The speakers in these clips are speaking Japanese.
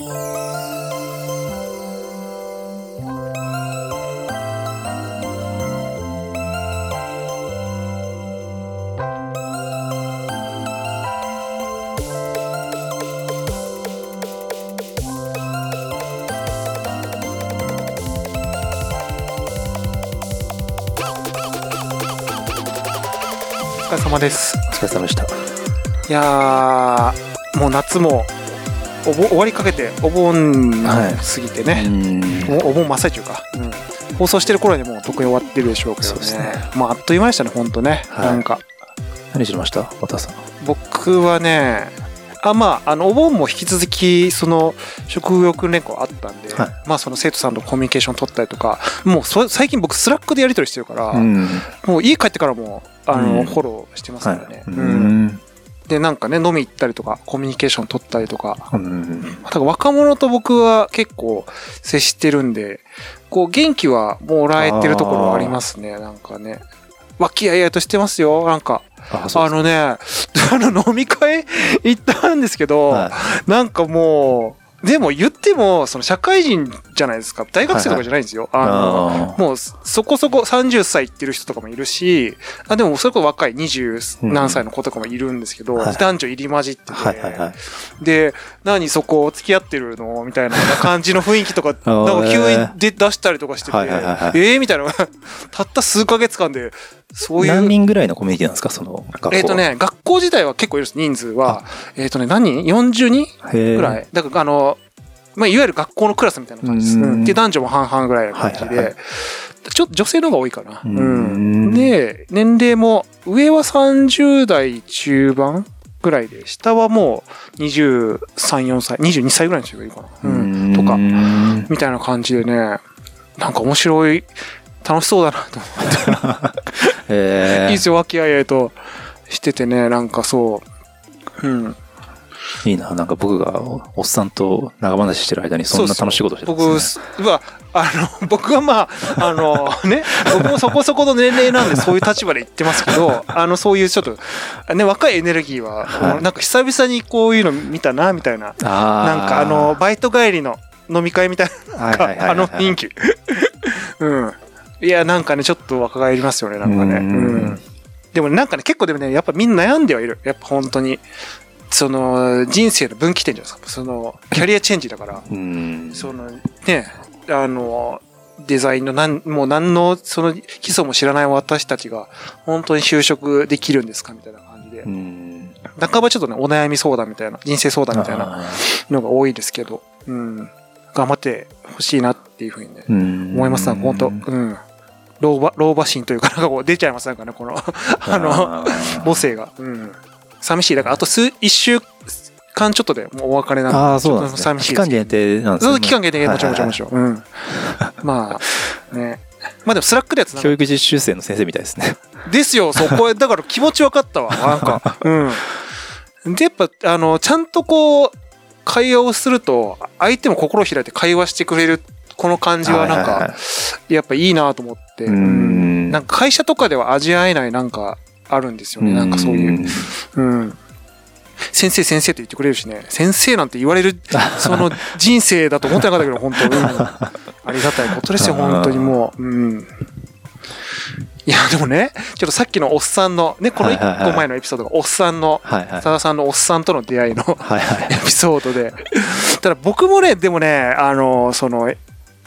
お疲れ様ですお疲れ様でした。いやーもう夏もお盆終わりかけてお盆はい過ぎてね、ん。もうお盆真っ最中か、うん、放送してる頃にもう特に終わってるでしょうけどね。ね。まああっという間でしたねほんとね、はい。なんか。何してました？さん。僕はねあまああのお盆も引き続きその職業訓練校あったんで、はい。まあその生徒さんとコミュニケーション取ったりとかもうそ最近僕 Slack でやり取りしてるから、ん。もう家帰ってからもあの、うん。フォローしてますからね、ううんん。でなんかね飲み行ったりとかコミュニケーション取ったりとか。うん。だから若者と僕は結構接してるんでこう元気はもらえてるところはありますね。なんかね。和気あいあいとしてますよ。なんか。あ、のね あの飲み会行ったんですけど、はい。なんかもうでも言ってもその社会人じゃないですか。大学生とかじゃないんですよ、あのあもうそこそこ30歳いってる人とかもいるし、あでもそれこそ若い20何歳の子とかもいるんですけど、はい。男女入り混じってて、はいはいはい。で、何そこ付き合ってるの？みたいな感じの雰囲気とか、ー。なんか急にで出したりとかしてて、はいはいはいはい。えー？みたいな、たった数ヶ月間で、そういう。何人ぐらいのコミュニティなんですかその学校は？えっ、と。ね、学校自体は結構いるんです、人数は。えっ、とね、何？人 ?40 人へぐらい。だから、あの、まあ、いわゆる学校のクラスみたいな感じです。で、男女も半々ぐらいの感じで、はいはいはいちょっと女性の方が多いかな。ううんん。で、年齢も、上は30代中盤ぐらいで、下はもう23、4歳、22歳ぐらいの人がいるかな。うん。とか、うんみたいな感じでね、なんか面白い、楽しそうだなと思って。へーいいですよ、和気あいあいとしててね、なんかそう。うん。いいな。なんか僕がおおっさんと長話してる間にそんな楽しいことしてたん僕ですね。は、あの、僕はまあ、あの、ね、僕もそこそこの年齢なんでそういう立場で言ってますけど、あの、そういうちょっと、ね、若いエネルギーは、はいなんか久々にこういうの見たな、みたいな。なんかあの、バイト帰りの飲み会みたいな、はいはいはいはいあの雰囲気。うん。いや、なんかね、ちょっと若返りますよね、なんかね。うんうん。でもなんかね、結構でもね、やっぱみんな悩んではいる。やっぱ本当に。その、人生の分岐点じゃないですか。その、キャリアチェンジだから。うん。その、ね、あの、デザインのなん、もう何の、その基礎も知らない私たちが、本当に就職できるんですかみたいな感じでう。ん。半ばちょっとね、お悩み相談みたいな、人生相談みたいなあのが多いですけど、うん。頑張ってほしいなっていうふうにね、思いますな本当うん。老婆、老婆心というか、なんかこう出ちゃいますなんかね、この、あの、母性が。うん。寂しい。だから、あと数、一週間ちょっとでもうお別れなんで。あー、そうなんですね。寂しい期間限定なんですね。そう期間限定、もちろんもちろんもはいちろん。うん。まあ、ね。まあでも、 Slack でやつ教育実習生の先生みたいですね。ですよ、そこへ、だから気持ち分かったわ、なんか。うん。で、やっぱ、あの、ちゃんとこう、会話をすると、相手も心を開いて会話してくれる、この感じはなんはいはいはか、やっぱいいなと思って。なんか会社とかでは味わえないなんかあるんですよね。なんかそういう。うん。先生先生って言ってくれるしね。先生なんて言われる、その人生だと思ってなかったけど、本当、うん、ありがたいことですよ、本当にもう。うん。いや、でもね、ちょっとさっきのおっさんの、ね、このはいはいはい1個前のエピソードがおっさんの、はいはい。さださんのおっさんとの出会いの。エピソードで。ただ僕もね、でもね、あの、その、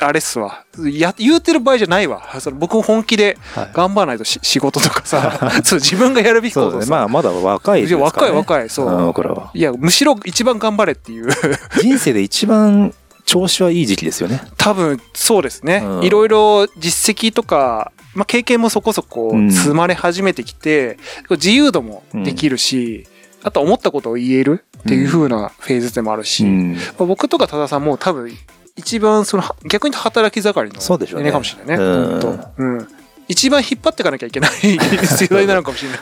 あれっすわ。や、言うてる場合じゃないわ。その僕も本気ではい頑張らないとし仕事とかさ、そう自分がやるべきそうですね。ことをさ。まあ、まだ若いですから、ね。若い若いそううん僕らは。いや、むしろ一番頑張れっていう。人生で一番調子はいい時期ですよね。多分、そうですねう。んいろいろ実績とか、まあ、経験もそこそこうん積まれ始めてきて、自由度もできるし、あとは思ったことを言えるっていう風なフェーズでもあるし、うんまあ僕とか多田さんも多分一番その逆に働き盛りのそうでしょうね年齢かもしれないね。うん本当うん。一番引っ張っていかなきゃいけない世代なのかもしれない。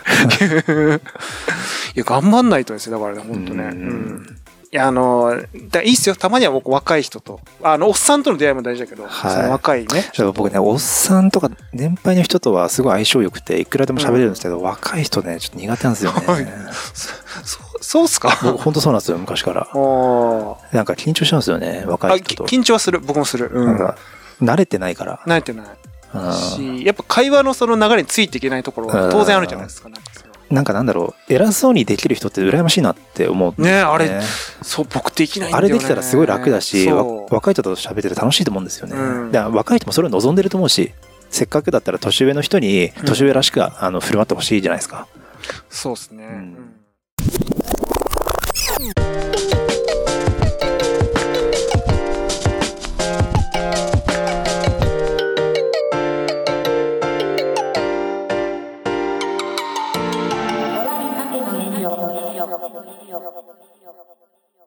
いや、頑張んないとですよ、だからね、本当ね。ううんん。いや、あの、だいいっすよ。たまには僕若い人と、あの、おっさんとの出会いも大事だけど、はいその若いね。僕ね、おっさんとか年配の人とはすごい相性良くて、いくらでも喋れるんですけど、若い人ね、ちょっと苦手なんですよね。はいそう、そうっすか？僕本当そうなんですよ、昔から。なんか緊張しちゃうんですよね、若あい人と。き緊張はする僕もする。うん。なんか、慣れてないから。慣れてない。うん。しやっぱ会話のその流れについていけないところは当然あるじゃないですかなんかなんだろう、偉そうにできる人って羨ましいなって思う、ね。あれそう僕できないんだあれできたらすごい楽だし、若い人と喋ってて楽しいと思うんですよね。うん。だから若い人もそれを望んでると思うし、せっかくだったら年上の人に年上らしくあの振る舞ってほしいじゃないですか。そうですね、うん。うん